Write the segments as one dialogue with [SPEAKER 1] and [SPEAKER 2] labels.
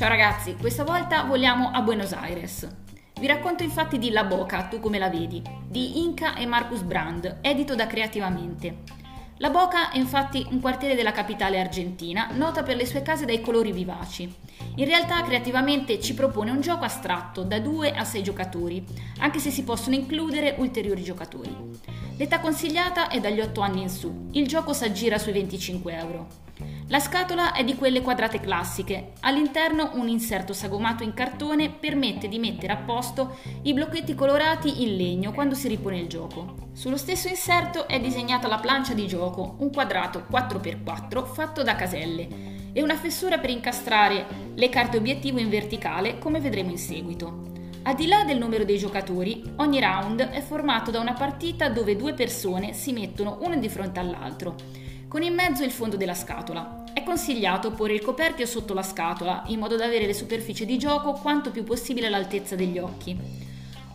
[SPEAKER 1] Ciao ragazzi, questa volta vogliamo a Buenos Aires. Vi racconto infatti di La Boca, tu come la vedi, di Inca e Marcus Brand, edito da Creativamente. La Boca è infatti un quartiere della capitale argentina, nota per le sue case dai colori vivaci. In realtà creativamente ci propone un gioco astratto da 2 a 6 giocatori, anche se si possono includere ulteriori giocatori. L'età consigliata è dagli 8 anni in su, il gioco si aggira sui 25 euro. La scatola è di quelle quadrate classiche. All'interno un inserto sagomato in cartone permette di mettere a posto i blocchetti colorati in legno quando si ripone il gioco. Sullo stesso inserto è disegnata la plancia di gioco, un quadrato 4x4 fatto da caselle e una fessura per incastrare le carte obiettivo in verticale come vedremo in seguito. Al di là del numero dei giocatori, ogni round è formato da una partita dove due persone si mettono uno di fronte all'altro con in mezzo il fondo della scatola. È consigliato porre il coperchio sotto la scatola in modo da avere le superfici di gioco quanto più possibile all'altezza degli occhi.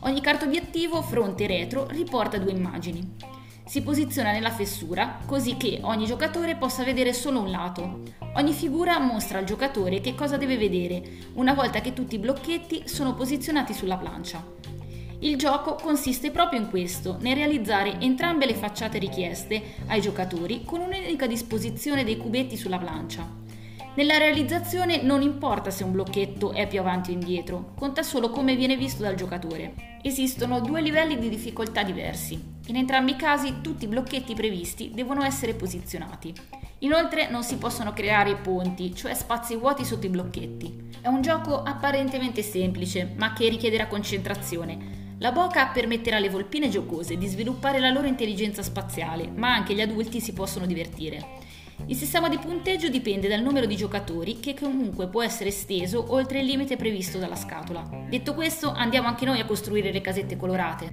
[SPEAKER 1] Ogni carta obiettivo, fronte e retro, riporta due immagini. Si posiziona nella fessura così che ogni giocatore possa vedere solo un lato. Ogni figura mostra al giocatore che cosa deve vedere una volta che tutti i blocchetti sono posizionati sulla plancia. Il gioco consiste proprio in questo, nel realizzare entrambe le facciate richieste ai giocatori con un'unica disposizione dei cubetti sulla plancia. Nella realizzazione non importa se un blocchetto è più avanti o indietro, conta solo come viene visto dal giocatore. Esistono due livelli di difficoltà diversi. In entrambi i casi tutti i blocchetti previsti devono essere posizionati. Inoltre non si possono creare ponti, cioè spazi vuoti sotto i blocchetti. È un gioco apparentemente semplice, ma che richiederà concentrazione, la Boca permetterà alle volpine giocose di sviluppare la loro intelligenza spaziale, ma anche gli adulti si possono divertire. Il sistema di punteggio dipende dal numero di giocatori che comunque può essere esteso oltre il limite previsto dalla scatola. Detto questo, andiamo anche noi a costruire le casette colorate.